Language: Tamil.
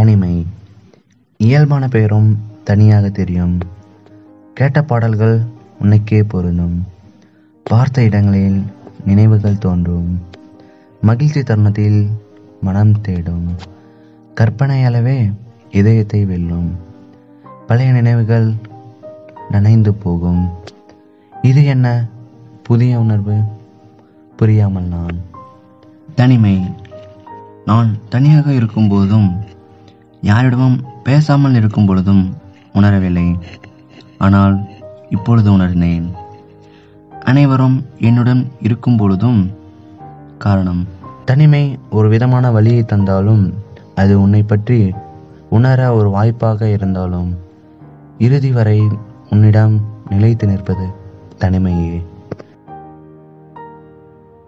தனிமை இயல்பான பெயரும் தனியாக தெரியும். கேட்ட பாடல்கள் உன்னைக்கே பொருந்தும். பார்த்த இடங்களில் நினைவுகள் தோன்றும். மகிழ்ச்சி தருணத்தில் மனம் தேடும். கற்பனை அளவே இதயத்தை வெல்லும். பழைய நினைவுகள் நனைந்து போகும். இது என்ன புதிய உணர்வு? புரியாமல் நான். தனிமை. நான் தனியாக இருக்கும்போதும் யாரிடமும் பேசாமல் இருக்கும் பொழுதும் உணரவில்லை. ஆனால் இப்பொழுது உணர்ந்தேன். அனைவரும் என்னுடன் இருக்கும் பொழுதும் காரணம். தனிமை ஒரு விதமான வழியை தந்தாலும் அது உன்னை பற்றி உணர ஒரு வாய்ப்பாக இருந்தாலும் இறுதி வரை உன்னிடம் நிலைத்து நிற்பது தனிமையே.